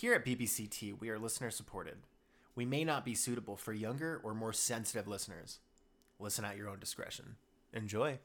Here at BBCT, we are listener supported. We may not be suitable for younger or more sensitive listeners. Listen at your own discretion. Enjoy.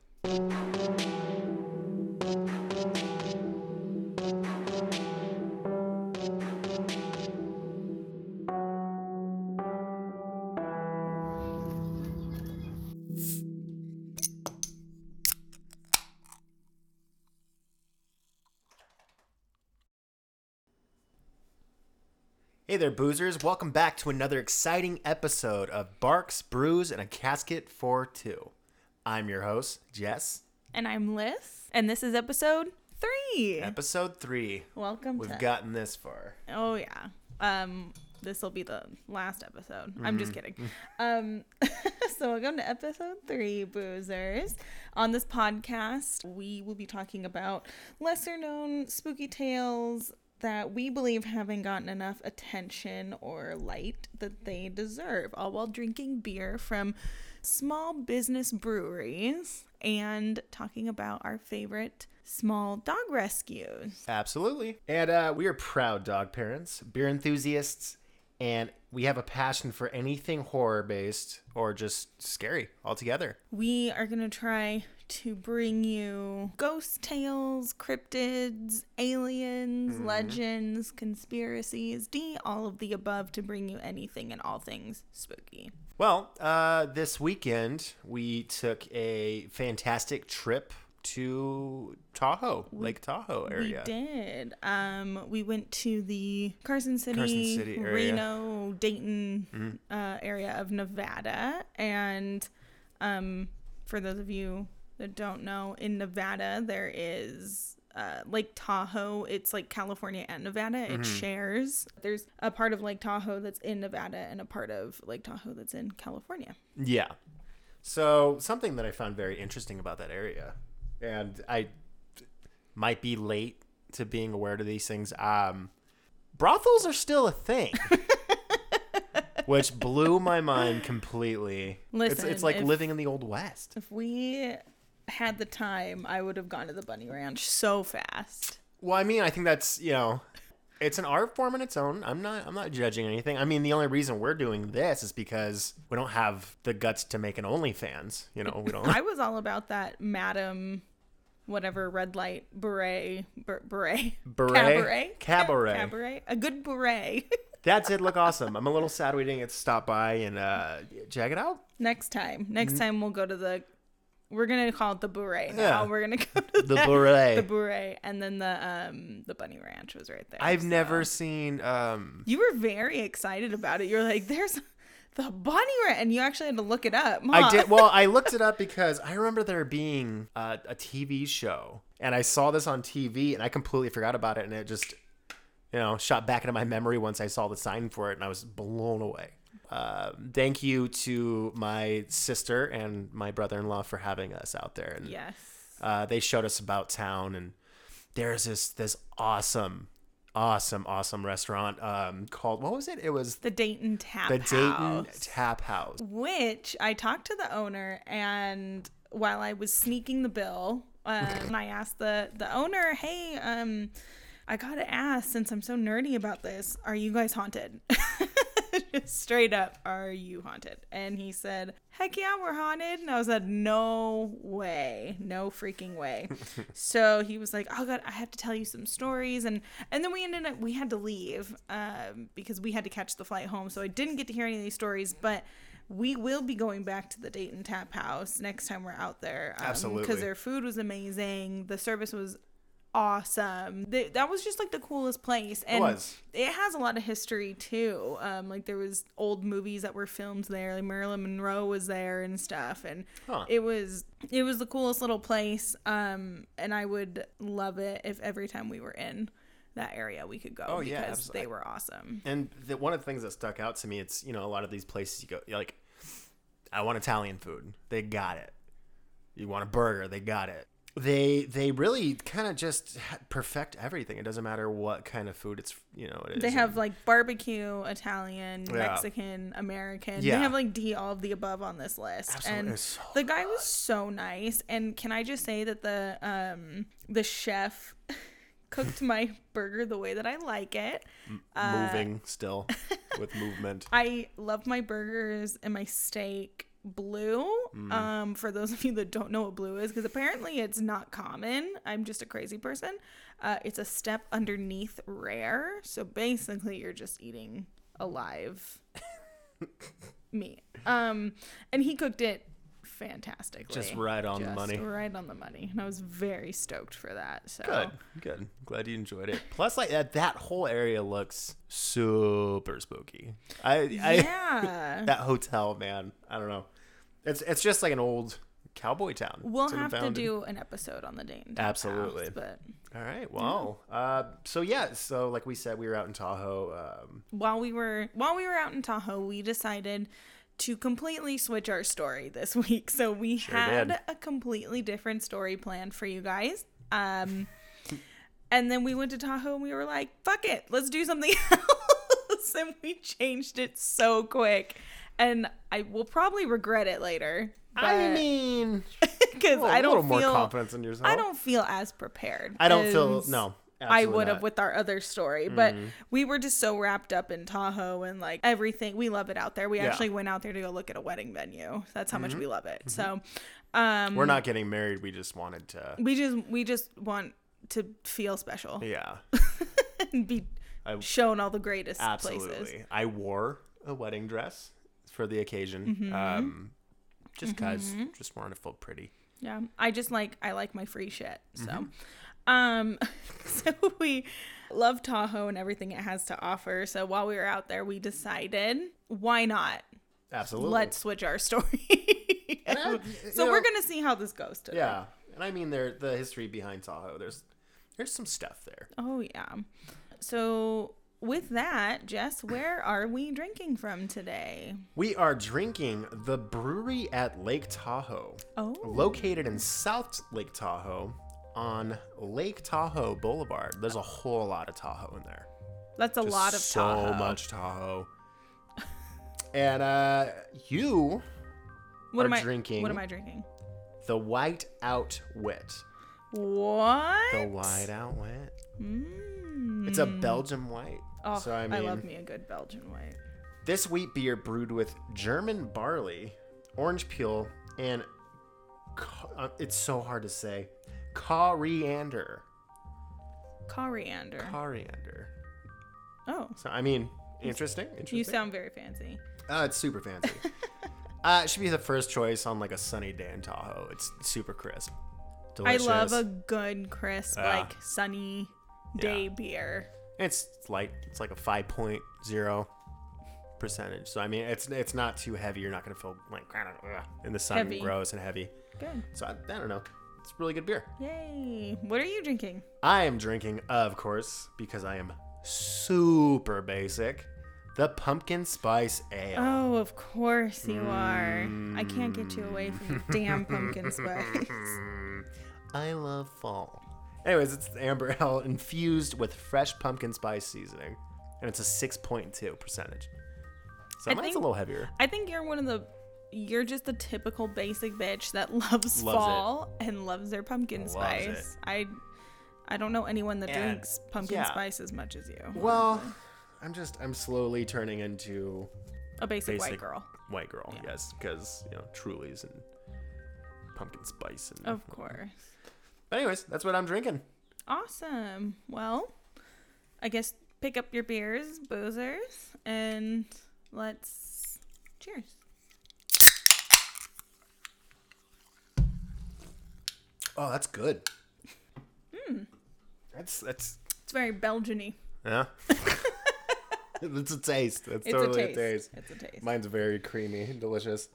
There, boozers. Welcome back to another exciting episode of Barks, Brews, and a Casket for Two. I'm your host, Jess. And I'm Lyss, and this is episode three. Episode three. Welcome We've to. gotten this far. oh yeah. Um, this will be the last episode. I'm Mm-hmm. just kidding. Um, so welcome to episode three, boozers. On this podcast, we will be talking about lesser known spooky tales that we believe haven't gotten enough attention or light that they deserve, all while drinking beer from small business breweries and talking about our favorite small dog rescues. Absolutely. And uh, we are proud dog parents, beer enthusiasts, and we have a passion for anything horror based or just scary altogether. We are going to try to bring you ghost tales, cryptids, aliens, legends, conspiracies, D, all of the above to bring you anything and all things spooky. Well, uh, this weekend we took a fantastic trip to Tahoe, Lake Tahoe area. We did. Um, we went to the Carson City, Carson City area. Mm-hmm. Reno, Dayton uh, area of Nevada, and um, for those of you that don't know, in Nevada there is. Uh, Lake Tahoe, it's like California and Nevada. It Mm-hmm. shares. There's a part of Lake Tahoe that's in Nevada and a part of Lake Tahoe that's in California. Yeah. So something that I found very interesting about that area, and I might be late to being aware to these things. Um, brothels are still a thing, which blew my mind completely. it's Listen, it's like if- living in the old west. If we had the time, I would have gone to the Bunny Ranch so fast. Well, I mean, I think that's you know, it's an art form in its own. I'm not I'm not judging anything. I mean, the only reason we're doing this is because we don't have the guts to make an OnlyFans. You know, we don't. I was all about that Madam, whatever red light beret, ber- beret, Beret? cabaret, Cabaret. cabaret, a good beret. That did look awesome. I'm a little sad we didn't get to stop by and uh, check it out. next time, next time we'll go to the. We're gonna call it the beret. Now Yeah. we're gonna go to The that- beret. the beret, and then the um the bunny ranch was right there. I've so- never seen. Um, You were very excited about it. You're like, "There's the bunny ranch," and you actually had to look it up. I did. Well, I looked it up because I remember there being uh, a TV show, and I saw this on TV, and I completely forgot about it, and it just, you know, shot back into my memory once I saw the sign for it, and I was blown away. Uh, thank you to my sister and my brother-in-law for having us out there, and Yes. uh, they showed us about town, and there's this this awesome, awesome, awesome restaurant um, called what was it? It was The Dayton Tap the Dayton Tap House. which I talked to the owner and while I was sneaking the bill, um, I asked the the owner, "Hey, um, I gotta ask since I'm so nerdy about this, are you guys haunted?" Straight up, are you haunted? And he said, "Heck yeah, we're haunted." And I was like, "No way, no freaking way." so he was like, "Oh god, I have to tell you some stories," and and then we ended up we had to leave um, because we had to catch the flight home, so I didn't get to hear any of these stories, but. We will be going back to the Dayton Tap House next time we're out there. Absolutely. Because their food was amazing. The service was awesome. They, that was just like the coolest place. And was. it has a lot of history too. Um, like there was old movies that were filmed there. Like Marilyn Monroe was there and stuff. And Huh. it was it was the coolest little place. Um, and I would love it if every time we were in that area we could go Oh, yeah, because abs- they were awesome. And the, one of the things that stuck out to me, it's you know a lot of these places you go, you're like, I want Italian food, they got it. You want a burger, they got it. They they really kind of just perfect everything. It doesn't matter what kind of food it's you know it is. They have like barbecue, Italian, Yeah. Mexican, American. Yeah. They have like D all of the above on this list. Absolutely. And so the guy was so nice. And can I just say that the um the chef cooked my burger the way that I like it. Moving still with movement. I love my burgers and my steak blue. Um, for those of you that don't know what blue is, because apparently it's not common. I'm just a crazy person. Uh, it's a step underneath rare. So basically, you're just eating alive meat. Um, and he cooked it fantastically. Just right on the money. Right on the money. And I was very stoked for that. So Good, good. Glad you enjoyed it. Plus, like that, that whole area looks super spooky. I, I yeah. that hotel, man. I don't know. It's it's just like an old cowboy town. We'll have to do an episode on the. Tap Absolutely. House, but All right. Well, uh, so yeah. So like we said, we were out in Tahoe. Um, while we were while we were out in Tahoe, we decided to completely switch our story this week. So we had did. a completely different story planned for you guys. Um and then we went to Tahoe and we were like, fuck it, let's do something else. and we changed it so quick. And I will probably regret it later. I mean, because a I little don't more feel confidence in yourself. I don't feel as prepared. I don't feel no. I would have with our other story, but Mm-hmm. we were just so wrapped up in Tahoe and like everything. We love it out there. We Yeah. Mm-hmm. actually went out there to go look at a wedding venue. That's how much we love it. So, um, We're not getting married. We just wanted to. we just we just want to feel special Yeah, and be I- shown all the greatest absolutely. places. I wore a wedding dress for the occasion. Mm-hmm. Um, just cause, just wanted to feel pretty. Yeah, I just like I like my free shit. So, Mm-hmm. um, so we love Tahoe and everything it has to offer. So while we were out there, we decided why not Absolutely. let's switch our story. I- so you we're gonna see how this goes today. Yeah, and I mean, there the history behind Tahoe. There's there's some stuff there. Oh yeah. So with that, Jess, where are we drinking from today? We are drinking the brewery at Lake Tahoe, Oh, located in South Lake Tahoe on Lake Tahoe Boulevard. There's a whole lot of Tahoe in there. that's a Just lot of so Tahoe. So much Tahoe. and uh, you What are am I drinking- What am I drinking? the White Out Wit. What? The White Out Wit. Mm. It's a Belgian white. Oh, so I I, love me a good Belgian white. This wheat beer brewed with German barley, orange peel, and uh, it's so hard to say. Coriander. Coriander. Coriander. oh, So I mean, interesting. Interesting. you sound very fancy. Uh, it's super fancy. uh, it should be the first choice on like a sunny day in Tahoe. It's super crisp. Delicious. I love a good crisp, Yeah. like sunny day beer. It's light. It's like a five point zero percentage. So I mean, it's it's not too heavy. You're not gonna feel like kind of in the sun, Heavy. gross and heavy. Good. So I, I don't know. It's really good beer. Yay. What are you drinking? I am drinking, of course, because I am super basic, the pumpkin spice ale. Oh, of course you are. I can't get you away from damn pumpkin mm. spice. I love fall. Anyways, it's amber ale infused with fresh pumpkin spice seasoning, and it's a 6.2 percentage. So I mine's think- a little heavier. I think you're one of the you're just the typical basic bitch that loves, Loves it. fall and loves their pumpkin Loves spice. it. I I don't know anyone that And- drinks pumpkin yeah. spice as much as you. Well, I'm just I'm slowly turning into A basic, white girl. white girl, yes, because you know Truly's and pumpkin spice and. Of course. But anyways, that's what I'm drinking. Awesome. Well, I guess pick up your beers, boozers, and let's cheers. Oh, that's good. Hmm. That's that's It's very Belgian-y. yeah. it's a taste. That's It's totally a taste. It's a taste. Mine's very creamy and delicious.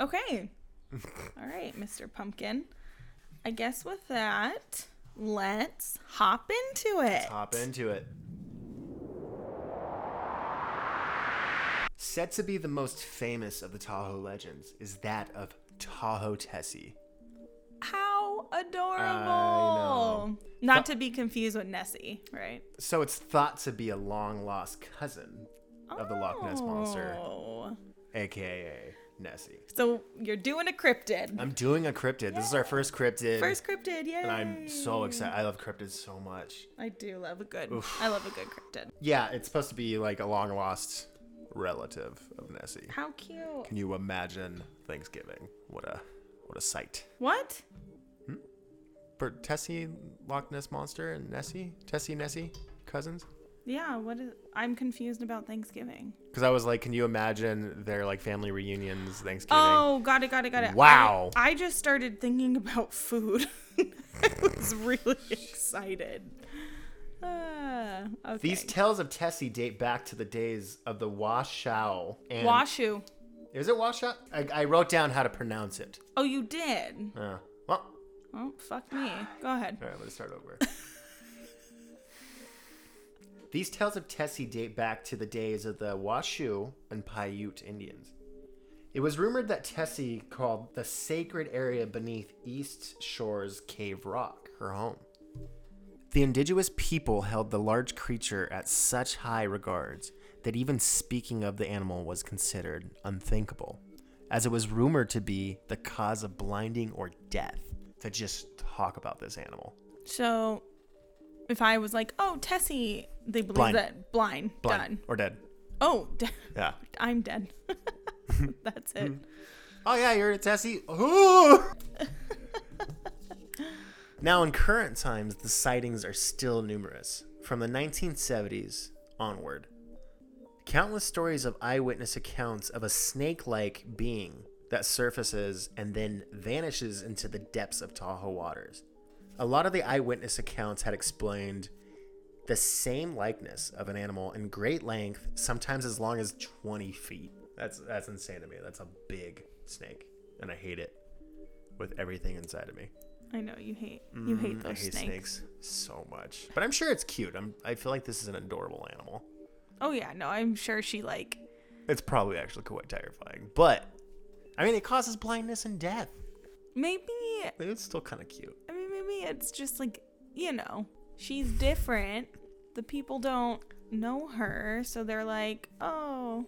Okay. All right, Mr. Pumpkin. I guess with that, let's hop into it. Hop into it. Said to be the most famous of the Tahoe legends is that of Tahoe Tessie. How adorable. Not to be confused with Nessie, right? So it's thought to be a long lost cousin of the Loch Ness monster, Oh. aka Nessie. So you're doing a cryptid. I'm doing a cryptid. This is our first cryptid. First cryptid, yay! and I'm so excited. I love cryptids so much. I do love a good. I love a good cryptid. Yeah, it's supposed to be like a long lost relative of Nessie. How cute. Can you imagine Thanksgiving? What a what a sight. What? Hmm? For Tessie, Loch Ness monster, and Nessie, Tessie, Nessie, cousins. Yeah. What is? I'm confused about Thanksgiving. Because I was like, can you imagine their like family reunions Thanksgiving? Oh, got it, got it, got it. Wow. I, I just started thinking about food. I was really excited. Uh, okay. These tales of Tessie date back to the days of the Washoe and Washu. Is it Washoe? I, I wrote down how to pronounce it. Oh, you did. Uh, well, Oh, fuck me. Go ahead. All right, let's start over. These tales of Tessie date back to the days of the Washoe and Paiute Indians. It was rumored that Tessie called the sacred area beneath East Shore's Cave Rock her home. The indigenous people held the large creature at such high regards that even speaking of the animal was considered unthinkable, as it was rumored to be the cause of blinding or death to just talk about this animal. So, if I was like, "Oh, Tessie," they believe Blind. that blind, Blind done. or dead. Oh, de- Yeah. I'm dead. That's it. Oh yeah, you're a Tessie. Ooh! now, in current times, the sightings are still numerous. From the 1970s onward, countless stories of eyewitness accounts of a snake-like being that surfaces and then vanishes into the depths of Tahoe waters. A lot of the eyewitness accounts had explained the same likeness of an animal in great length, sometimes as long as 20 feet. That's that's insane to me. That's a big snake, and I hate it with everything inside of me. I know you hate you hate Mm, I those hate snakes. snakes so much, but I'm sure it's cute. I'm I feel like this is an adorable animal. Oh yeah, no, I'm sure she like. It's probably actually quite terrifying, but I mean, it causes blindness and death. Maybe It's still kind of cute. I mean maybe it's just like you know she's different. The people don't know her, so they're like, oh,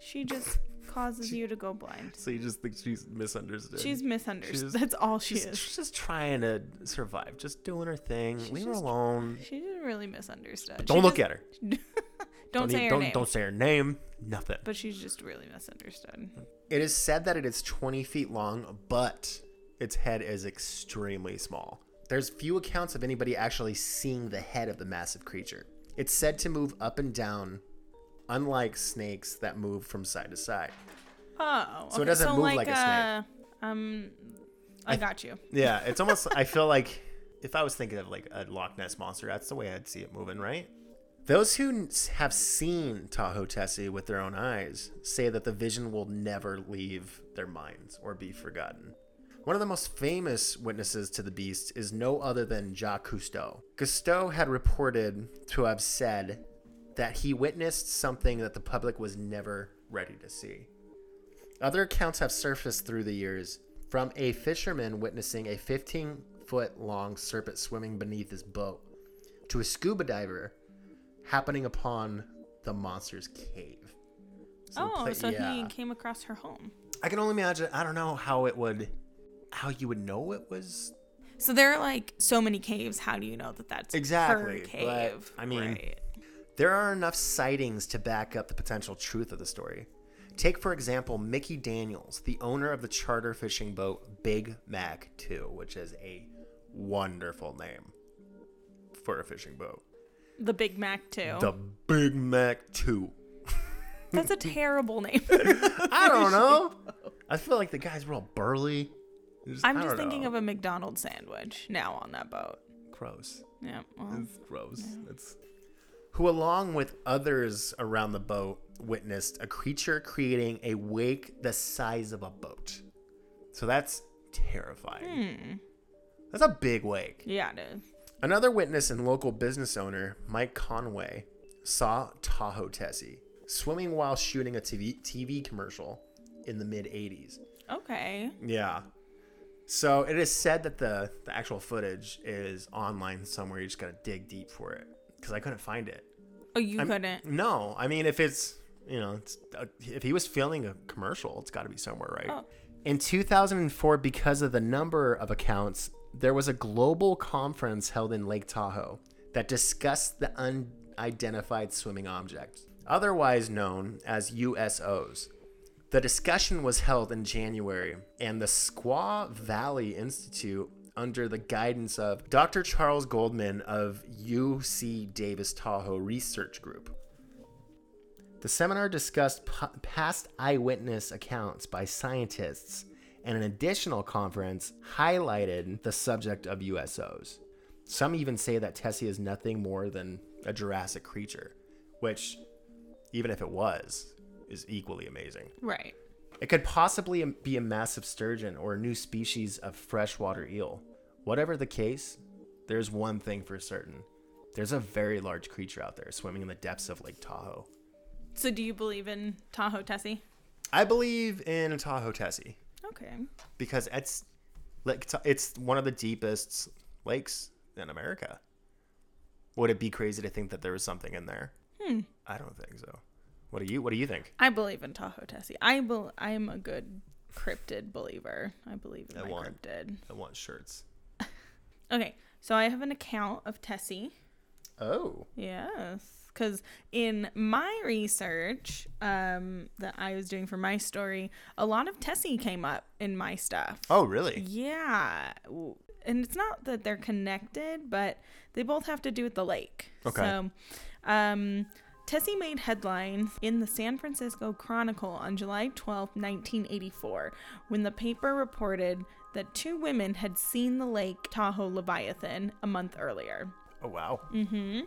she just causes you to go blind. So you just think she's misunderstood. She's misunderstood. She's- That's all she she's, is. she's just trying to survive, just doing her thing. Leave her just- alone. She's just really misunderstood. Don't She look just- at her. Don't, say even- her don't, name. don't say her name. Nothing. But she's just really misunderstood. It is said that it is 20 feet long, but its head is extremely small. There's few accounts of anybody actually seeing the head of the massive creature. It's said to move up and down, unlike snakes that move from side to side. Oh, So it okay, doesn't so move like, like a uh, Um, I, I- got you. Yeah, it's almost, I feel like if I was thinking of like a Loch Ness monster, that's the way I'd see it moving, right? Those who have seen Tahoe Tessie with their own eyes say that the vision will never leave their minds or be forgotten. One of the most famous witnesses to the beast is no other than Jacques Cousteau. Cousteau had reported to have said that he witnessed something that the public was never ready to see. Other accounts have surfaced through the years from a fisherman witnessing a 15 foot long serpent swimming beneath his boat to a scuba diver happening upon the monster's cave. So Oh, pla- so yeah. he came across her home. I can only imagine. I don't know how it would, how you would know it was. So there are like so many caves. How do you know that that's Exactly, her but, cave? I mean, Right. There are enough sightings to back up the potential truth of the story. Take, for example, Mickey Daniels, the owner of the charter fishing boat Big Mac 2, which is a wonderful name for a fishing boat. the Big Mac 2. The Big Mac 2. That's a terrible name. I don't know. I feel like the guy's real burly. Just- I'm just thinking know. of a McDonald's sandwich now on that boat. gross. Yeah. Well, It's gross. It's who, along with others around the boat, witnessed a creature creating a wake the size of a boat. So that's terrifying. Hmm. That's a big wake. yeah, it is. Another witness and local business owner, Mike Conway, saw Tahoe Tessie swimming while shooting a TV, TV commercial in the mid 80s. Okay. Yeah. So it is said that the, the actual footage is online somewhere. You just got to dig deep for it because I couldn't find it. Oh, you I'm- couldn't. No, I mean if it's you know, it's, uh, if he was filming a commercial, it's got to be somewhere, right? Oh. In 2004, because of the number of accounts, there was a global conference held in Lake Tahoe that discussed the unidentified swimming objects, otherwise known as USOs. The discussion was held in January, and the Squaw Valley Institute, under the guidance of Dr. Charles Goldman of UC Davis Tahoe Research Group. The seminar discussed past eyewitness accounts by scientists, and an additional conference highlighted the subject of USOs. Some even say that Tessie is nothing more than a Jurassic creature, which, even if it was, is equally amazing. Right. It could possibly be a massive sturgeon or a new species of freshwater eel. Whatever the case, there's one thing for certain. There's a very large creature out there swimming in the depths of Lake Tahoe. So do you believe in Tahoe Tessie? I believe in Tahoe Tessie Okay. because it's like it's one of the deepest lakes in America. Would it be crazy to think that there was something in there? Hmm. I don't think so. What do you What do you think? I believe in Tahoe Tessie. I bel I am a good cryptid believer. I believe in I my want- cryptid. I want shirts. Okay, so I have an account of Tessie. Oh, Yes, because in my research um, that I was doing for my story, a lot of Tessie came up in my stuff. oh, really? Yeah. And it's not that they're connected, but they both have to do with the lake. Okay. So, um, Tessie made headlines in the San Francisco Chronicle on July 12, 1984, when the paper reported that two women had seen the Lake Tahoe Leviathan a month earlier. Oh, wow. Mm-hmm.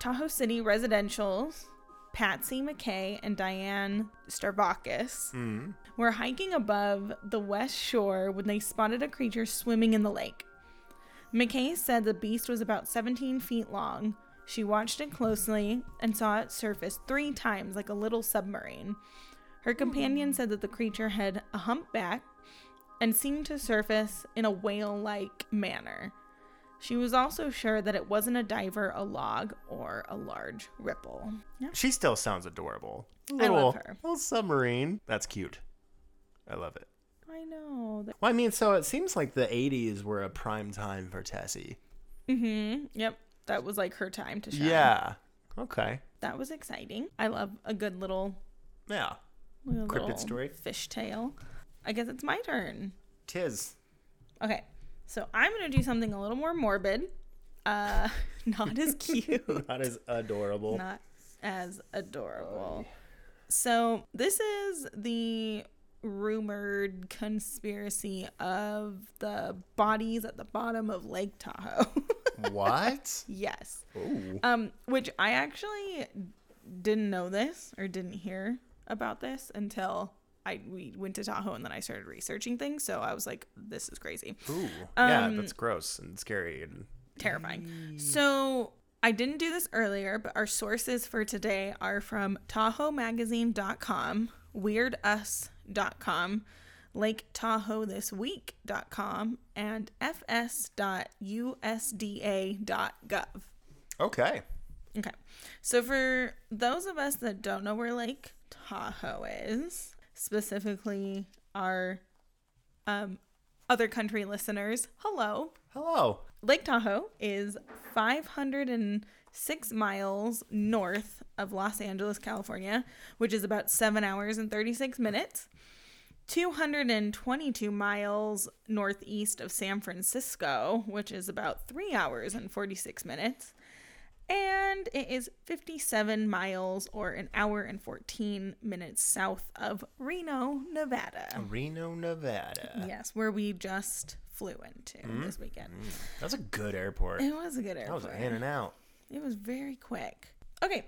Tahoe City residentials, Patsy McKay and Diane Starvakis, Mm. were hiking above the west shore when they spotted a creature swimming in the lake. McKay said the beast was about 17 feet long. She watched it closely and saw it surface three times like a little submarine. Her companion said that the creature had a humpback and seemed to surface in a whale like manner. She was also sure that it wasn't a diver, a log, or a large ripple. Yeah. She still sounds adorable. I Little, love her. Little submarine. That's cute. I love it. I know. Well, I mean, so it seems like the 80s were a prime time for Tessie. Mm-hmm. Yep. That was like her time to shine. Yeah. Okay. That was exciting. I love a good little, Yeah. little Cryptid story. fish tale. I guess it's my turn. Tis. Okay. So I'm gonna do something a little more morbid. Uh not as cute. Not as adorable. not as adorable. So this is the rumored conspiracy of the bodies at the bottom of Lake Tahoe. what? yes. Ooh. Um, which I actually didn't know this or didn't hear about this until I we went to Tahoe and then I started researching things. So I was like, this is crazy, Ooh. yeah, Um, that's gross and scary. And terrifying. So I didn't do this earlier, but our sources for today are from TahoeMagazine.com, WeirdUs.com, Lake Tahoe This Week.com, and fs.usda.gov. okay. Okay. So for those of us that don't know where Lake Tahoe is, specifically our um, other country listeners, hello. Hello. Lake Tahoe is 506 miles north of Los Angeles, California, which is about 7 hours and 36 minutes. 222 miles northeast of San Francisco, which is about 3 hours and 46 minutes. And it is 57 miles or an hour and 14 minutes south of Reno, Nevada. Reno, Nevada. Yes, where we just flew into mm-hmm. this weekend. Mm-hmm. That's a good airport. It was a good That was airport. in and out. It was very quick. Okay,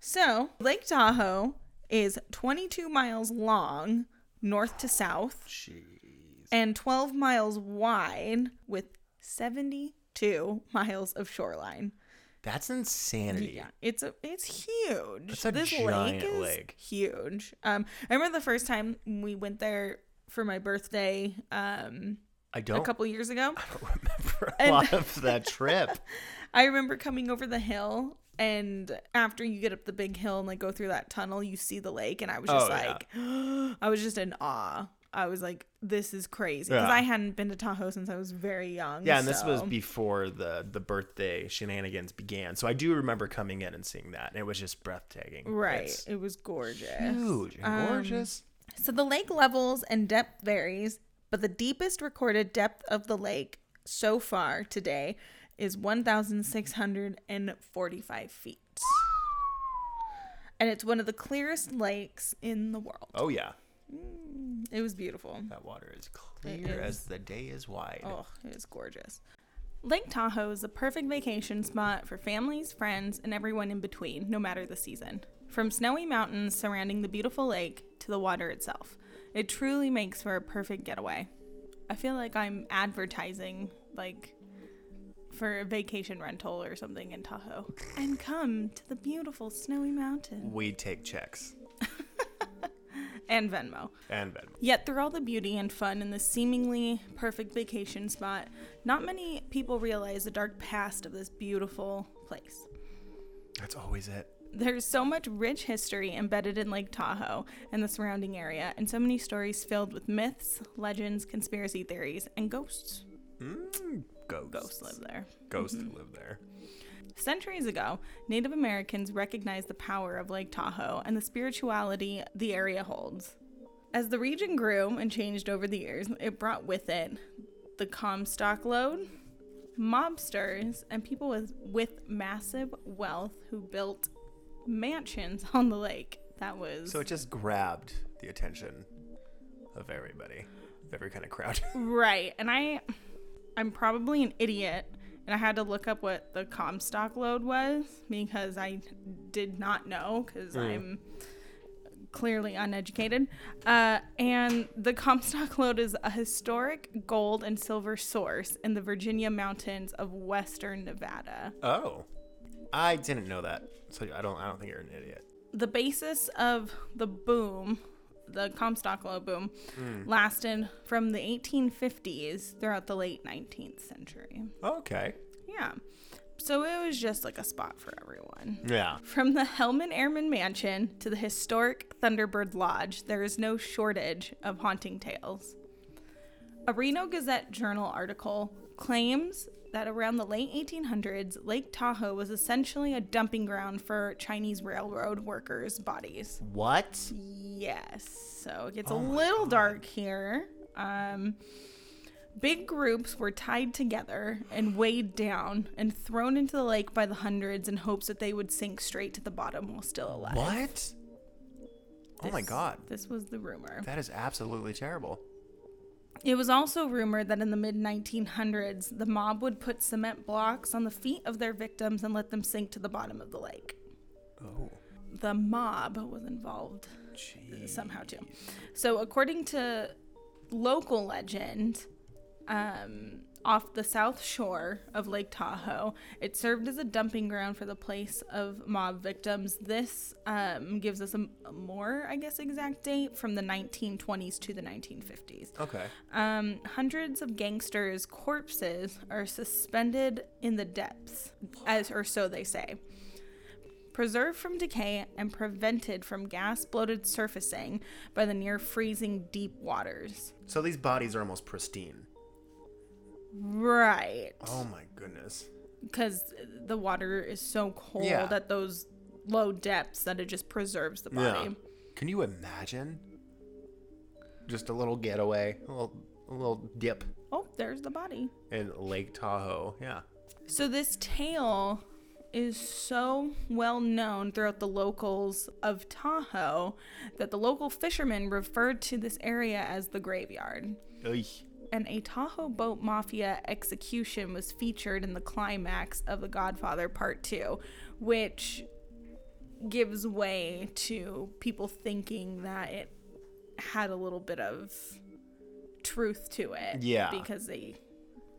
so Lake Tahoe is 22 miles long, north to south, Jeez. and 12 miles wide with 72 miles of shoreline. That's insanity. Yeah, it's a it's huge. That's a this giant lake is lake. huge. Um, I remember the first time we went there for my birthday. Um, I a don't, a couple years ago. I don't remember a And- lot of that trip. I remember coming over the hill And after you get up the big hill and like go through that tunnel, you see the lake, and I was just Oh, yeah. like, I was just in awe. I was like, this is crazy because Yeah. I hadn't been to Tahoe since I was very young. Yeah, and this was before the the birthday shenanigans began. So I do remember coming in and seeing that, and it was just breathtaking. right. It's It was gorgeous. huge and Um, gorgeous. So the lake levels and depth varies, but the deepest recorded depth of the lake so far today is 1,645 feet. And it's one of the clearest lakes in the world. Oh yeah, mm, It was beautiful. that water is clear is. as the day is wide. Oh, it was gorgeous. Lake Tahoe is the perfect vacation spot for families, friends, and everyone in between, no matter the season. From snowy mountains surrounding the beautiful lake to the water itself, it truly makes for a perfect getaway. I feel like I'm advertising, like, for a vacation rental or something in Tahoe. And come to the beautiful snowy mountain We take checks and Venmo. and Venmo. Yet, through all the beauty and fun in this seemingly perfect vacation spot, not many people realize the dark past of this beautiful place. That's always it. There's so much rich history embedded in Lake Tahoe and the surrounding area, and so many stories filled with myths, legends, conspiracy theories, and ghosts. Mm, ghosts. Ghosts live there. Ghosts mm-hmm. live there. Centuries ago, Native Americans recognized the power of Lake Tahoe and the spirituality the area holds. As the region grew and changed over the years, it brought with it the Comstock Lode, mobsters, and people with, with massive wealth who built mansions on the lake. That was So it just grabbed the attention of everybody, of every kind of crowd. right. And I, I'm probably an idiot, and I had to look up what the Comstock Lode was because I did not know because Mm. I'm clearly uneducated. Uh, and the Comstock lode is a historic gold and silver source in the Virginia mountains of western Nevada. oh, I didn't know that. So I don't. I don't think you're an idiot. the basis of the boom, the Comstock Lode boom, hmm. lasted from the 1850s throughout the late 19th century. Okay. Yeah. So it was just like a spot for everyone. Yeah. From the Hellman-Ehrman Mansion to the historic Thunderbird Lodge, there is no shortage of haunting tales. A Reno Gazette Journal article claims that around the late 1800s, Lake Tahoe was essentially a dumping ground for Chinese railroad workers' bodies. What? Yes. So it gets Oh a little God. dark here. Um, big groups were tied together and weighed down and thrown into the lake by the hundreds in hopes that they would sink straight to the bottom while still alive. What? Oh my god. This was the rumor. That is absolutely terrible. It was also rumored that in the mid 1900s, the mob would put cement blocks on the feet of their victims and let them sink to the bottom of the lake. Oh. The mob was involved Jeez. somehow too. So, according to local legend, um, off the south shore of Lake Tahoe, it served as a dumping ground for the place of mob victims. This um, gives us a, a more, I guess, exact date from the 1920s to the 1950s. Okay. Um, hundreds of gangsters' corpses are suspended in the depths, as or so they say. Preserved from decay and prevented from gas bloated surfacing by the near freezing deep waters. So these bodies are almost pristine. Right. Oh my goodness. Because the water is so cold Yeah. at those low depths that it just preserves the body. Yeah. Can you imagine? Just a little getaway, a little, a little dip Oh, there's the body. in Lake Tahoe. Yeah. So this tale is so well known throughout the locals of Tahoe that the local fishermen referred to this area as the graveyard. Oy. And a Tahoe boat mafia execution was featured in the climax of The Godfather Part 2, which gives way to people thinking that it had a little bit of truth to it. Yeah. Because they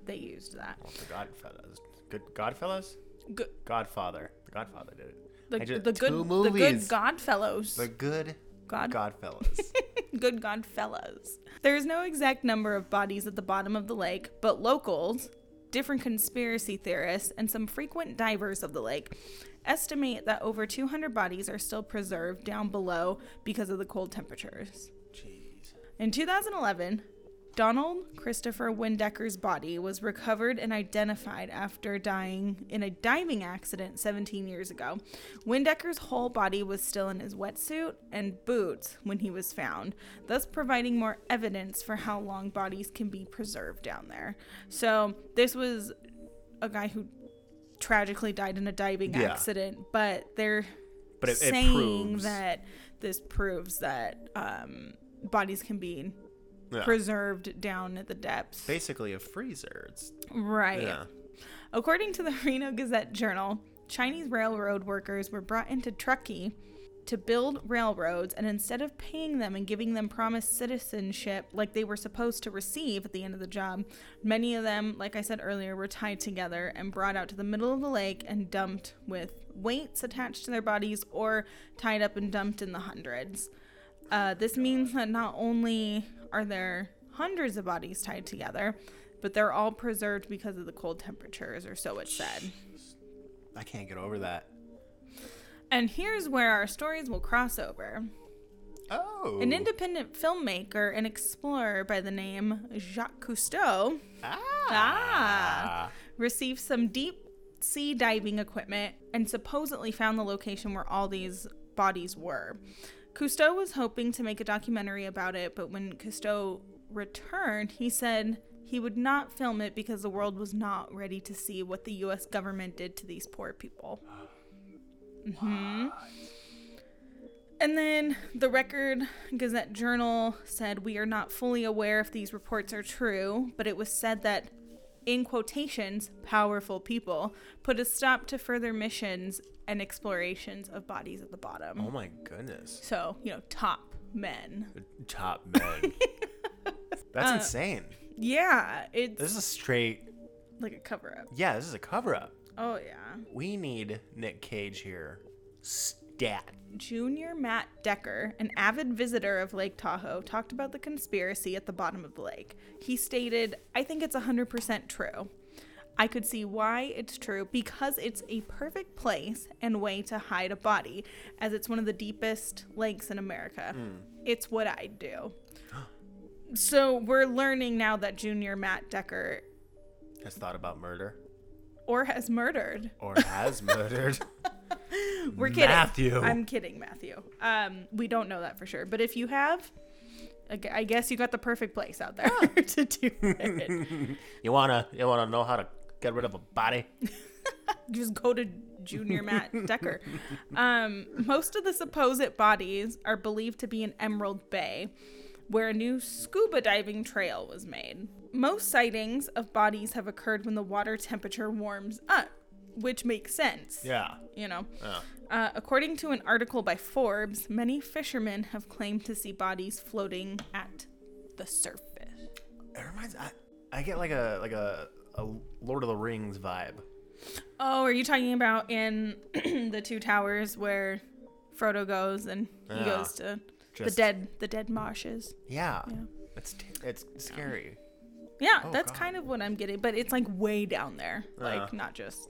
they used that. Well, the Godfellas. Good Godfellas? Good Godfather. The Godfather did it. the, I ju- the good two the good. Godfellows. The good God Godfellas. good Godfellows. There is no exact number of bodies at the bottom of the lake, but locals, different conspiracy theorists, and some frequent divers of the lake estimate that over 200 bodies are still preserved down below because of the cold temperatures. Jeez. In 2011, Donald Christopher Windecker's body was recovered and identified after dying in a diving accident 17 years ago. Windecker's whole body was still in his wetsuit and boots when he was found, thus providing more evidence for how long bodies can be preserved down there. So, this was a guy who tragically died in a diving Yeah. accident, but they're But it, it saying proves that this proves that um, bodies can be yeah. preserved down at the depths. basically a freezer. It's right. yeah. According to the Reno Gazette Journal, Chinese railroad workers were brought into Truckee to build railroads, and instead of paying them and giving them promised citizenship like they were supposed to receive at the end of the job, many of them, like I said earlier, were tied together and brought out to the middle of the lake and dumped with weights attached to their bodies or tied up and dumped in the hundreds. Uh, this means that not only are there hundreds of bodies tied together, but they're all preserved because of the cold temperatures, or so it's said. I can't get over that. And here's where our stories will cross over. Oh. An independent filmmaker and explorer by the name Jacques Cousteau ah. Ah. received some deep sea diving equipment and supposedly found the location where all these bodies were. Cousteau was hoping to make a documentary about it, but when Cousteau returned, he said he would not film it because the world was not ready to see what the US government did to these poor people. hmm And then the Record Gazette Journal said, We are not fully aware if these reports are true, but it was said that, in quotations, powerful people put a stop to further missions and explorations of bodies at the bottom. Oh my goodness. So, you know, top men. Top men. That's Uh, insane. Yeah, it's This is a straight. like a cover up. Yeah, this is a cover up. Oh, yeah. We need Nick Cage here. Stat. Junior Matt Decker, an avid visitor of Lake Tahoe, talked about the conspiracy at the bottom of the lake. He stated, I think it's 100% true. I could see why it's true because it's a perfect place and way to hide a body, as it's one of the deepest lakes in America. Hmm. It's what I do. So we're learning now that Junior Matt Decker Has thought about murder or has murdered. or has murdered. We're kidding. Matthew. I'm kidding, Matthew. Um, we don't know that for sure, but if you have, I guess you got the perfect place out there to do it. You wanna you wanna know how to get rid of a body? Just go to Junior Matt Decker. Um, most of the supposed bodies are believed to be in Emerald Bay, where a new scuba diving trail was made. Most sightings of bodies have occurred when the water temperature warms up, which makes sense. Yeah. You know. Yeah. Uh, according to an article by Forbes, many fishermen have claimed to see bodies floating at the surface. It reminds I, I get like a like a, a Lord of the Rings vibe. Oh, are you talking about in the two towers where Frodo goes and he Yeah. goes to the dead the dead marshes? Yeah. Yeah. It's t- it's scary. Yeah, Oh, that's God. kind of what I'm getting, but it's like way down there, like not just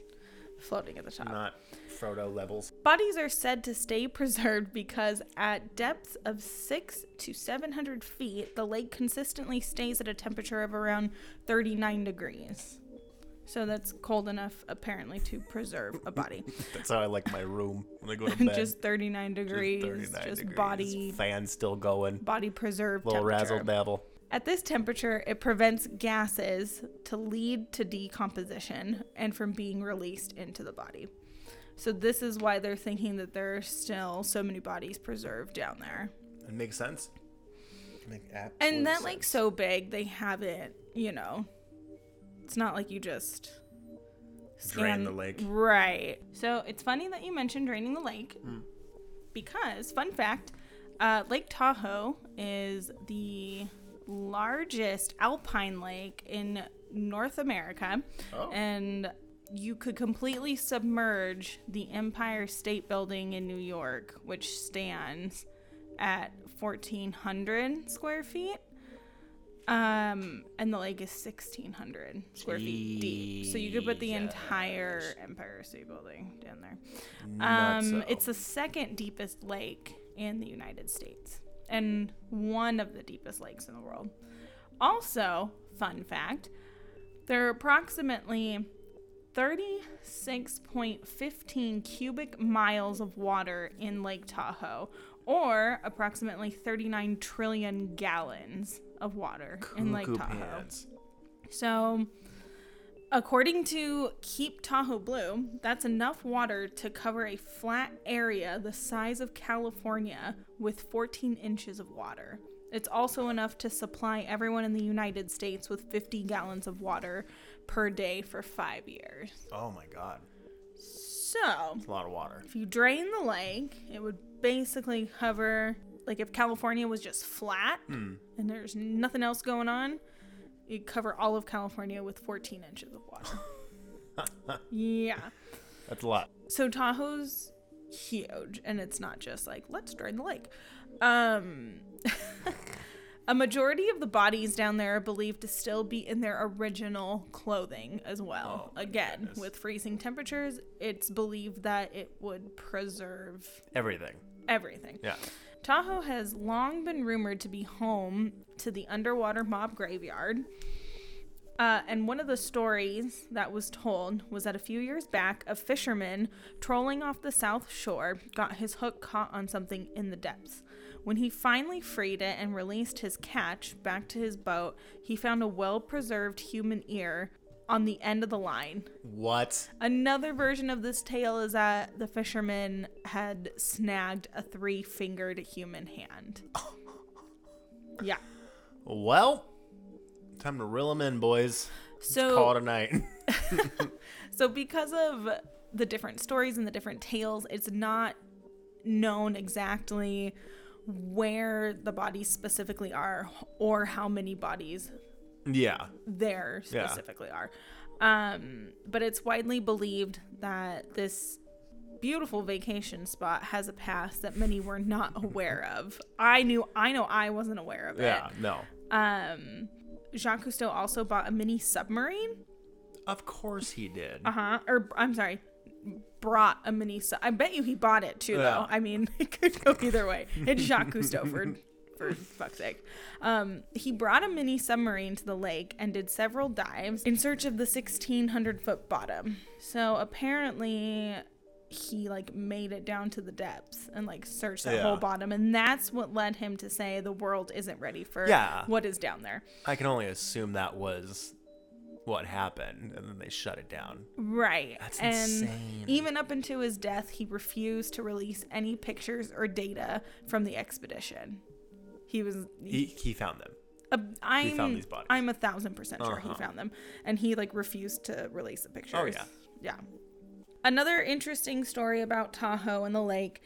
floating at the top. Not Frodo levels. Bodies are said to stay preserved because at depths of 6 to 700 feet, the lake consistently stays at a temperature of around 39 degrees. So that's cold enough, apparently, to preserve a body. That's how I like my room when I go to bed. just 39 Just degrees, 39 just degrees. body fan still going. body preserved Little razzle dazzle. At this temperature, it prevents gases to lead to decomposition and from being released into the body. So this is why they're thinking that there are still so many bodies preserved down there. It makes sense. Make absolute And that lake's sense. so big, they have it, you know. It's not like you just Drain the lake. Right. So it's funny that you mentioned draining the lake Hmm. because, fun fact, uh, Lake Tahoe is the largest alpine lake in North America. Oh. And you could completely submerge the Empire State Building in New York, which stands at 1,400 square feet. Um, and the lake is 1,600 square feet deep. So you could put the entire Empire State Building down there. Um, Nutso. it's the second deepest lake in the United States and one of the deepest lakes in the world. Also, fun fact, there are approximately 36.15 cubic miles of water in Lake Tahoe, or approximately 39 trillion gallons of water in Lake Cuckoo Tahoe. pants. So, according to Keep Tahoe Blue, that's enough water to cover a flat area the size of California with 14 inches of water. It's also enough to supply everyone in the United States with 50 gallons of water per day for five years. Oh my god, So, it's a lot of water. if you drain the lake, it would basically cover, like if California was just flat Hmm. and there's nothing else going on, you'd cover all of California with 14 inches of water. yeah. That's a lot. So Tahoe's huge, and it's not just like, let's drain the lake. Um, a majority of the bodies down there are believed to still be in their original clothing as well. Oh, Again, goodness. with freezing temperatures, it's believed that it would preserve Everything. everything. Yeah. Tahoe has long been rumored to be home to the underwater mob graveyard. Uh, and one of the stories that was told was that a few years back, a fisherman trolling off the south shore got his hook caught on something in the depths. When he finally freed it and released his catch back to his boat, he found a well preserved human ear on the end of the line. What? Another version of this tale is that the fisherman had snagged a three fingered human hand. Yeah. Well, time to reel them in, boys. So Call it a night. So, because of the different stories and the different tales, it's not known exactly where the bodies specifically are or how many bodies yeah. there Yeah. specifically are. Um, but it's widely believed that this beautiful vacation spot has a past that many were not aware of. I knew, I know I wasn't aware of it. Yeah. No. Um, Jacques Cousteau also bought a mini submarine Of course he did. Uh huh. Or I'm sorry, brought a mini. Su- I bet you he bought it too, Yeah. though. I mean, it could go either way. It's Jacques Cousteau for for fuck's sake. Um, he brought a mini submarine to the lake and did several dives in search of the 1600 foot bottom. So apparently. He like made it down to the depths and like searched that Yeah. whole bottom, and that's what led him to say the world isn't ready for Yeah. what is down there. I can only assume that was what happened, and then they shut it down. Right. That's and insane. even up until his death, he refused to release any pictures or data from the expedition. He was. He he found them. a, I'm, found these bodies. I'm a thousand percent sure he Uh-huh. found them, and he like refused to release the pictures. Oh, yeah. Yeah. Another interesting story about Tahoe and the lake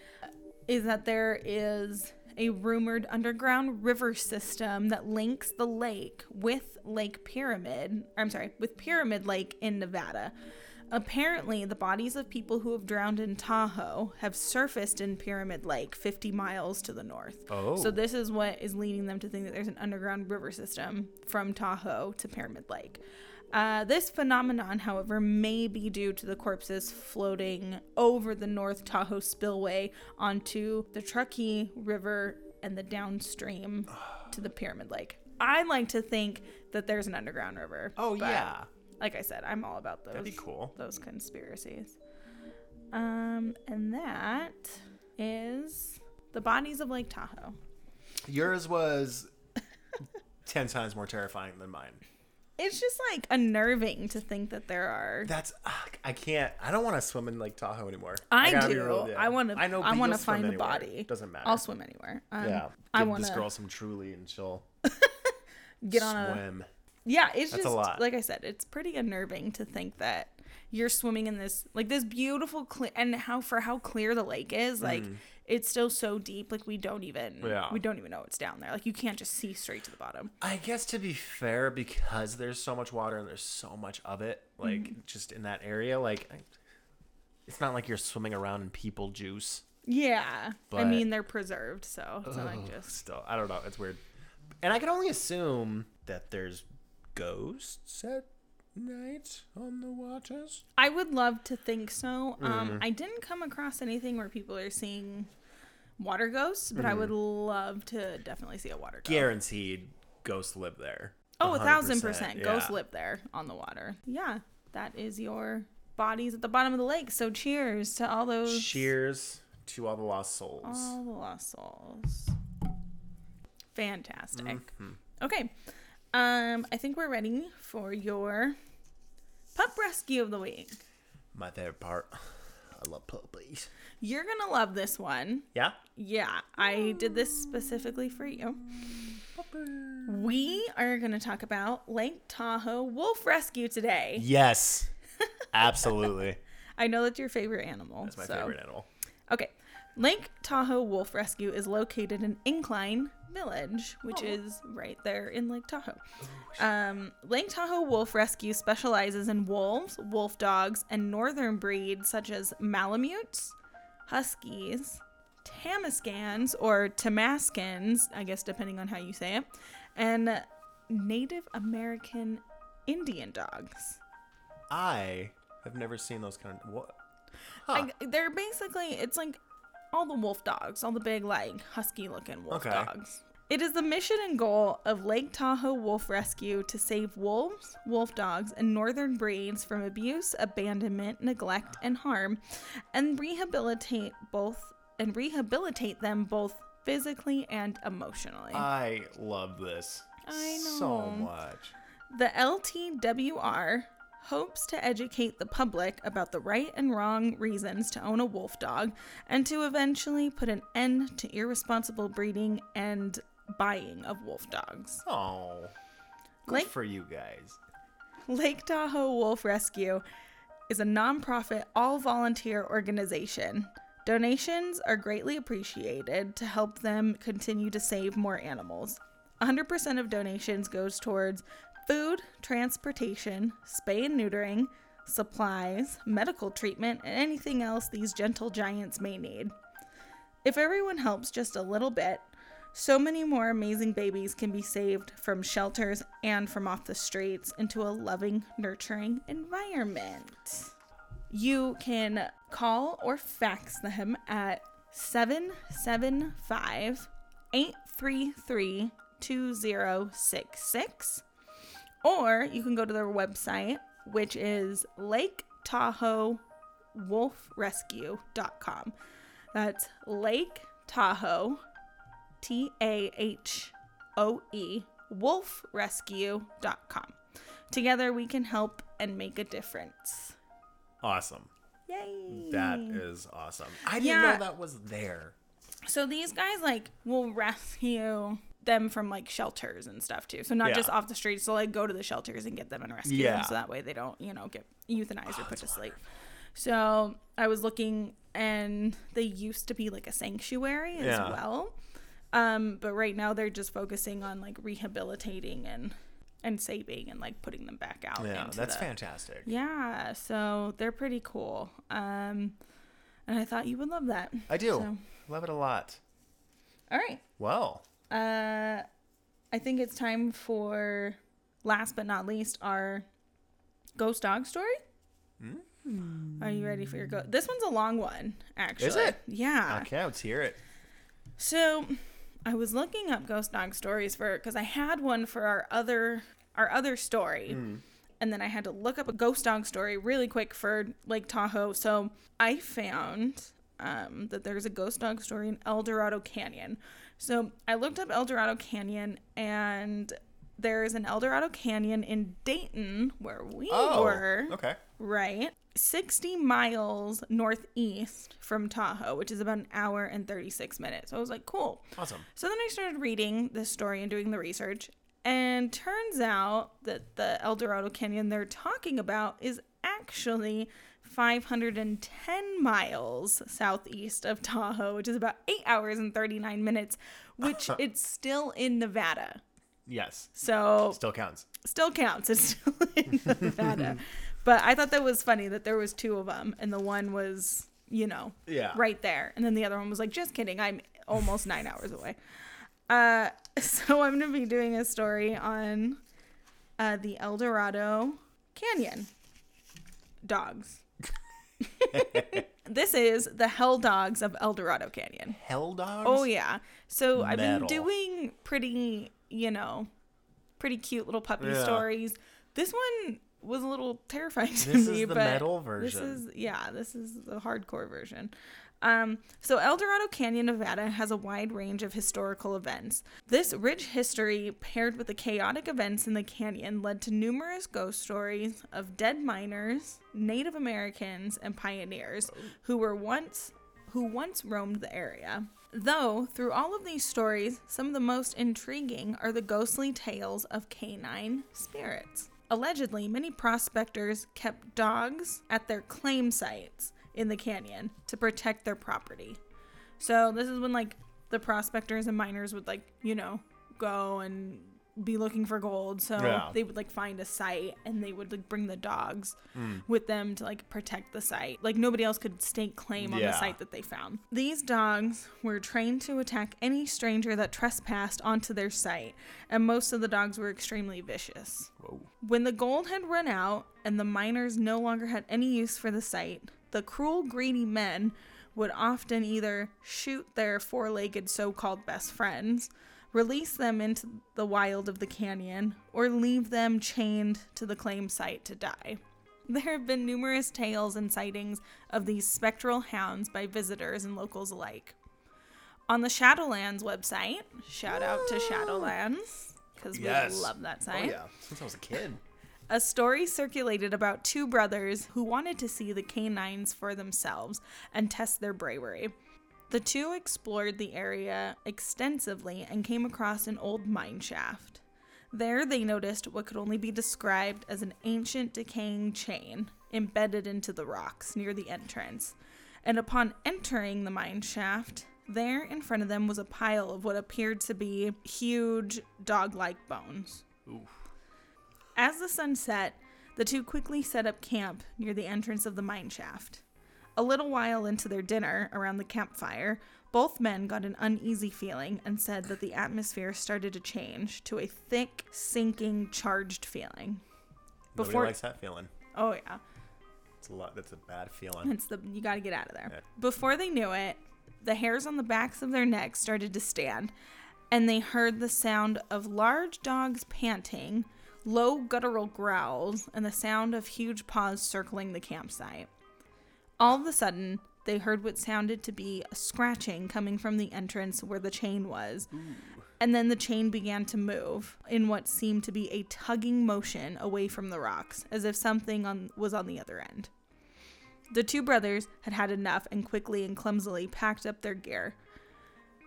is that there is a rumored underground river system that links the lake with Lake Pyramid. I'm sorry, with Pyramid Lake in Nevada. Apparently, the bodies of people who have drowned in Tahoe have surfaced in Pyramid Lake 50 miles to the north. Oh. So, this is what is leading them to think that there's an underground river system from Tahoe to Pyramid Lake. Uh, this phenomenon, however, may be due to the corpses floating over the North Tahoe spillway onto the Truckee River and the downstream to the Pyramid Lake. I like to think that there's an underground river. Oh yeah. Like I said, I'm all about those. That'd be cool. Those conspiracies. Um, and that is the bodies of Lake Tahoe. Yours was ten times more terrifying than mine. It's just like unnerving to think that there are. That's ugh, I can't. I don't want to swim in Lake Tahoe anymore. I, gotta do. real, yeah. I want to. I know. I want to swim find the anywhere. body. Doesn't matter. I'll swim anywhere. Um, yeah. I Give want this girl some truly, and she'll get on a. swim. Yeah, it's That's just like I said, it's pretty unnerving to think that you're swimming in this like this beautiful clear and how for how clear the lake is, like it's still so deep, like we don't even Mm. Yeah. we don't even know it's down there. Like you can't just see straight to the bottom. I guess to be fair, because there's so much water and there's so much of it, like Mm-hmm. just in that area, like I- it's not like you're swimming around in people juice. Yeah, but, I mean they're preserved, so it's not like just still, I don't know. It's weird. and I can only assume that there's ghosts at night on the waters. I would love to think so. Mm. Um, I didn't come across anything where people are seeing water ghosts, but I would love to definitely see a water ghost. Guaranteed, ghosts live there. Oh, a thousand percent. yeah. Ghosts live there on the water. Yeah, that is your bodies at the bottom of the lake. So cheers to all those Cheers to all the lost souls. all the lost souls. Fantastic. Mm-hmm. Okay, um, I think we're ready for your pup rescue of the week. My favorite part. I love puppies. You're gonna love this one. Yeah. Yeah, I did this specifically for you. We are going to talk about Lake Tahoe Wolf Rescue today. Yes. Absolutely. I know that's your favorite animal. That's my so- favorite animal. Okay. Lake Tahoe Wolf Rescue is located in Incline Village, which is right there in Lake Tahoe. Um, Lake Tahoe Wolf Rescue specializes in wolves, wolf dogs, and northern breeds such as Malamutes, Huskies, Tamascans, or Tamaskans, I guess depending on how you say it, and Native American Indian dogs. I have never seen those kind of what. Huh. Like, they're basically it's like all the wolf dogs, all the big like husky looking wolf Okay. dogs. It is the mission and goal of Lake Tahoe Wolf Rescue to save wolves, wolf dogs, and northern breeds from abuse, abandonment, neglect, and harm, and rehabilitate both and rehabilitate them both physically and emotionally. I love this. I so much. The LTWR hopes to educate the public about the right and wrong reasons to own a wolf dog and to eventually put an end to irresponsible breeding and buying of wolf dogs. Oh, good Like- for you guys. Lake Tahoe Wolf Rescue is a nonprofit, all volunteer organization. Donations are greatly appreciated to help them continue to save more animals. 100% of donations goes towards food, transportation, spay and neutering, supplies, medical treatment, and anything else these gentle giants may need. If everyone helps just a little bit, so many more amazing babies can be saved from shelters and from off the streets into a loving, nurturing environment. You can call or fax them at 775 833 2066, or you can go to their website, which is Lake Tahoe wolfrescue.com. That's Lake Tahoe, T A H O E, wolfrescue.com. Together we can help and make a difference. Awesome. Yay! That is awesome. I didn't Yeah. know that was there. So these guys like will rescue them from like shelters and stuff too. So not Yeah. just off the streets. So like go to the shelters and get them and rescue Yeah. them, so that way they don't you know get euthanized or put to sleep. So I was looking, and they used to be like a sanctuary as Yeah. well. Um, but right now they're just focusing on like rehabilitating and and saving and like putting them back out. Yeah, that's the- fantastic. Yeah, so they're pretty cool. Um, and I thought you would love that. I do. So, Love it a lot. all right. Well, Uh, I think it's time for last but not least our ghost dog story. Are you ready for your ghost? This one's a long one, actually. Is it? Yeah. okay, let's hear it. So, I was looking up ghost dog stories for because I had one for our other our other story, and then I had to look up a ghost dog story really quick for Lake Tahoe. So I found um, that there's a ghost dog story in El Dorado Canyon. So I looked up El Dorado Canyon, and there's an El Dorado Canyon in Dayton where we Oh, were. okay. Right. 60 miles northeast from Tahoe, which is about an hour and 36 minutes. So I was like, cool. Awesome. So then I started reading this story and doing the research. And turns out that the El Dorado Canyon they're talking about is actually 510 miles southeast of Tahoe, which is about eight hours and 39 minutes, which it's still in Nevada. Yes. So Still counts. still counts. It's still in Nevada. but I thought that was funny that there was two of them, and the one was, you know, Yeah. right there, and then the other one was like, just kidding, I'm almost nine hours away. Uh, so I'm gonna be doing a story on uh, the El Dorado Canyon dogs. this is the Hell Dogs of El Dorado Canyon. Hell dogs. Oh yeah. So I've been doing pretty, you know, pretty cute little puppy Yeah. stories. This one was a little terrifying to This me, is the but metal this version. is yeah, this is the hardcore version. Um, so El Dorado Canyon, Nevada has a wide range of historical events. This rich history, paired with the chaotic events in the canyon, led to numerous ghost stories of dead miners, Native Americans, and pioneers who were once who once roamed the area. Though, through all of these stories, some of the most intriguing are the ghostly tales of canine spirits. Allegedly, many prospectors kept dogs at their claim sites in the canyon to protect their property. So, this is when, like, the prospectors and miners would, like, you know, go and be looking for gold. So, Yeah. they would, like, find a site and they would, like, bring the dogs Hmm. with them to, like, protect the site. Like, nobody else could stake claim on the site that they found. These dogs were trained to attack any stranger that trespassed onto their site, and most of the dogs were extremely vicious. Whoa. When the gold had run out and the miners no longer had any use for the site, the cruel, greedy men would often either shoot their four legged so called best friends, release them into the wild of the canyon, or leave them chained to the claim site to die. There have been numerous tales and sightings of these spectral hounds by visitors and locals alike. On the Shadowlands website, shout out to Shadowlands, because Yes. we love that site. Oh site. yeah. Since I was a kid. A story circulated about two brothers who wanted to see the canines for themselves and test their bravery. The two explored the area extensively and came across an old mine shaft. There, they noticed what could only be described as an ancient decaying chain embedded into the rocks near the entrance. And upon entering the mine shaft, there in front of them was a pile of what appeared to be huge dog like bones. Oof. As the sun set, the two quickly set up camp near the entrance of the mine shaft. A little while into their dinner around the campfire, both men got an uneasy feeling and said that the atmosphere started to change to a thick, sinking, charged feeling. Nobody likes that feeling. Oh yeah, It's a lot. That's a bad feeling. it's the you got to get out of there. Yeah. Before they knew it, the hairs on the backs of their necks started to stand, and they heard the sound of large dogs panting, low guttural growls, and the sound of huge paws circling the campsite. All of a sudden, they heard what sounded to be a scratching coming from the entrance where the chain was. And then the chain began to move in what seemed to be a tugging motion away from the rocks, as if something on, was on the other end. The two brothers had had enough and quickly and clumsily packed up their gear.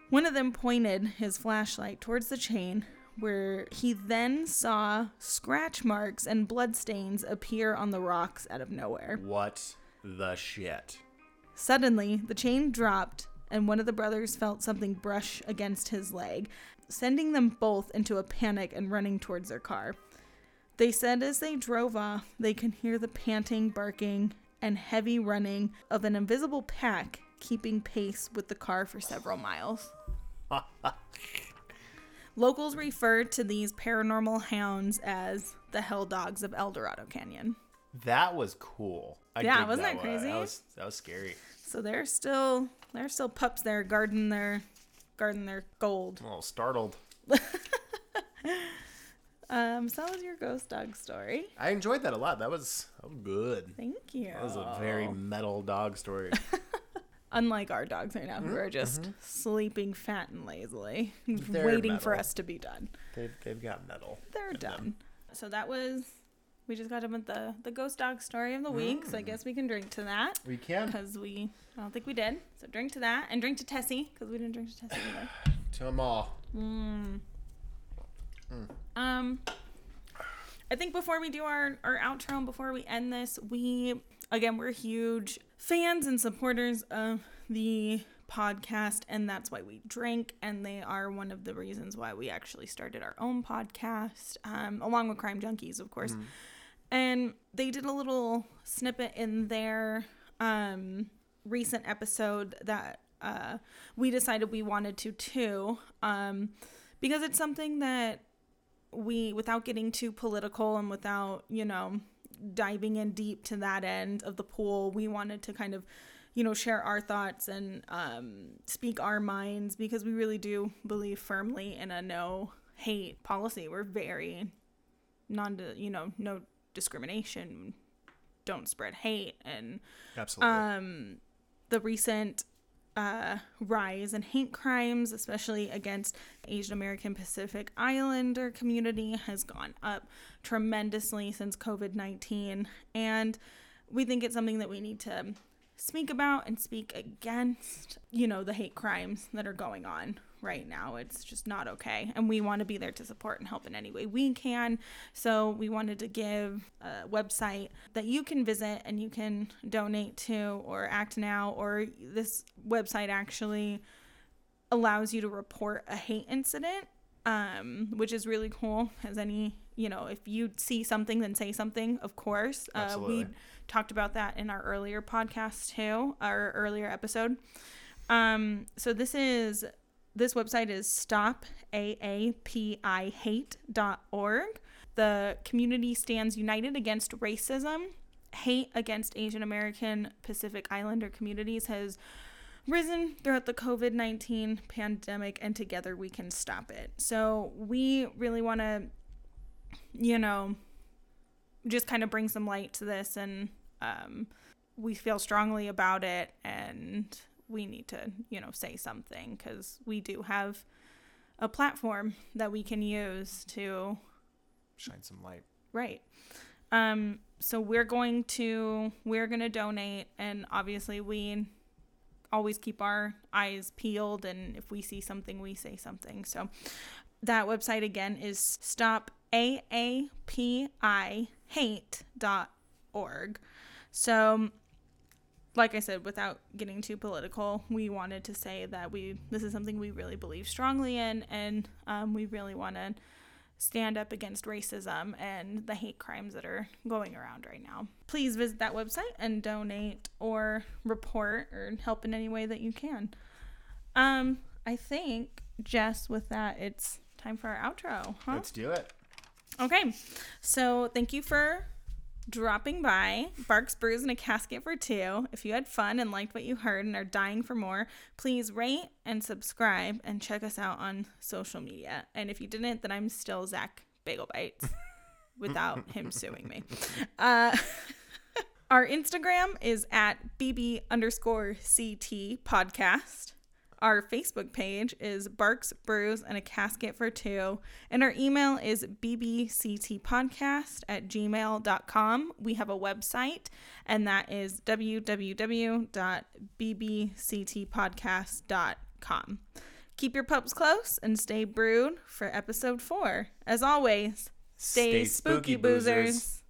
One of them pointed his flashlight towards the chain, where he then saw scratch marks and bloodstains appear on the rocks out of nowhere. What the shit? Suddenly, the chain dropped, and one of the brothers felt something brush against his leg, sending them both into a panic and running towards their car. They said as they drove off, they could hear the panting, barking, and heavy running of an invisible pack keeping pace with the car for several miles. Locals refer to these paranormal hounds as the hell dogs of El Dorado Canyon. That was cool. I Yeah, wasn't that one. crazy? That was that was scary. So they're still they're still pups there guarding their guarding their gold. I'm a little startled. Um, so that was your ghost dog story. I enjoyed that a lot. That was, that was good. Thank you. That was a very metal dog story. unlike our dogs right now, Mm-hmm. who are just sleeping fat and lazily, They're waiting for us to be done. they've, they've got metal. They're done. So that was we just got done with the the ghost dog story of the week. Mm. So I guess we can drink to that We can. because we I don't think we did. So drink to that and drink to Tessie because we didn't drink to Tessie either. To them all. Mm. Um, I think before we do our, our outro and before we end this, we, again, we're huge fans and supporters of the podcast, and that's why we drink. And they are one of the reasons why we actually started our own podcast, um, along with Crime Junkies, of course. And they did a little snippet in their um, recent episode that uh, we decided we wanted to too, um, because it's something that we, without getting too political and without, you know, diving in deep to that end of the pool, we wanted to kind of, you know, share our thoughts and um, speak our minds because we really do believe firmly in a no hate policy. We're very non, you know, no discrimination, don't spread hate, and Absolutely. um, the recent uh, rise in hate crimes, especially against Asian American Pacific Islander community, has gone up tremendously since COVID 19. And we think it's something that we need to speak about and speak against, you know, the hate crimes that are going on right now. It's just not okay. And we want to be there to support and help in any way we can. So we wanted to give a website that you can visit and you can donate to or act now or this website actually allows you to report a hate incident um, which is really cool as any you know if you see something then say something of course uh, we talked about that in our earlier podcast too our earlier episode um, so this is this website is stopaapihate.org. The community stands united against racism. Hate against Asian American Pacific Islander communities has risen throughout the COVID 19 pandemic, and together we can stop it. So, we really want to, you know, just kind of bring some light to this, and um, we feel strongly about it, and we need to, you know, say something because we do have a platform that we can use to Shine some light. right. Um, so we're going to we're gonna donate, and obviously we always keep our eyes peeled, and if we see something, we say something. So that website again is stopaapihate.org. So like I said, without getting too political, we wanted to say that we this is something we really believe strongly in, and um, we really want to stand up against racism and the hate crimes that are going around right now. Please visit that website and donate or report or help in any way that you can. Um, I think Jess, with that, it's time for our outro, huh? Let's do it. Okay, so thank you for dropping by Barks Brews and a Casket for Two. If you had fun and liked what you heard and are dying for more, please rate and subscribe and check us out on social media. And if you didn't, then I'm still Zach Bagel Bites without him suing me. Uh, our Instagram is at bb underscore ct podcast. Our Facebook page is Barks Brews and a Casket for Two. And our email is bbctpodcast at gmail.com. We have a website, and that is www.bbctpodcast.com. Keep your pups close and stay brewed for episode four. As always, stay, spooky, boozers.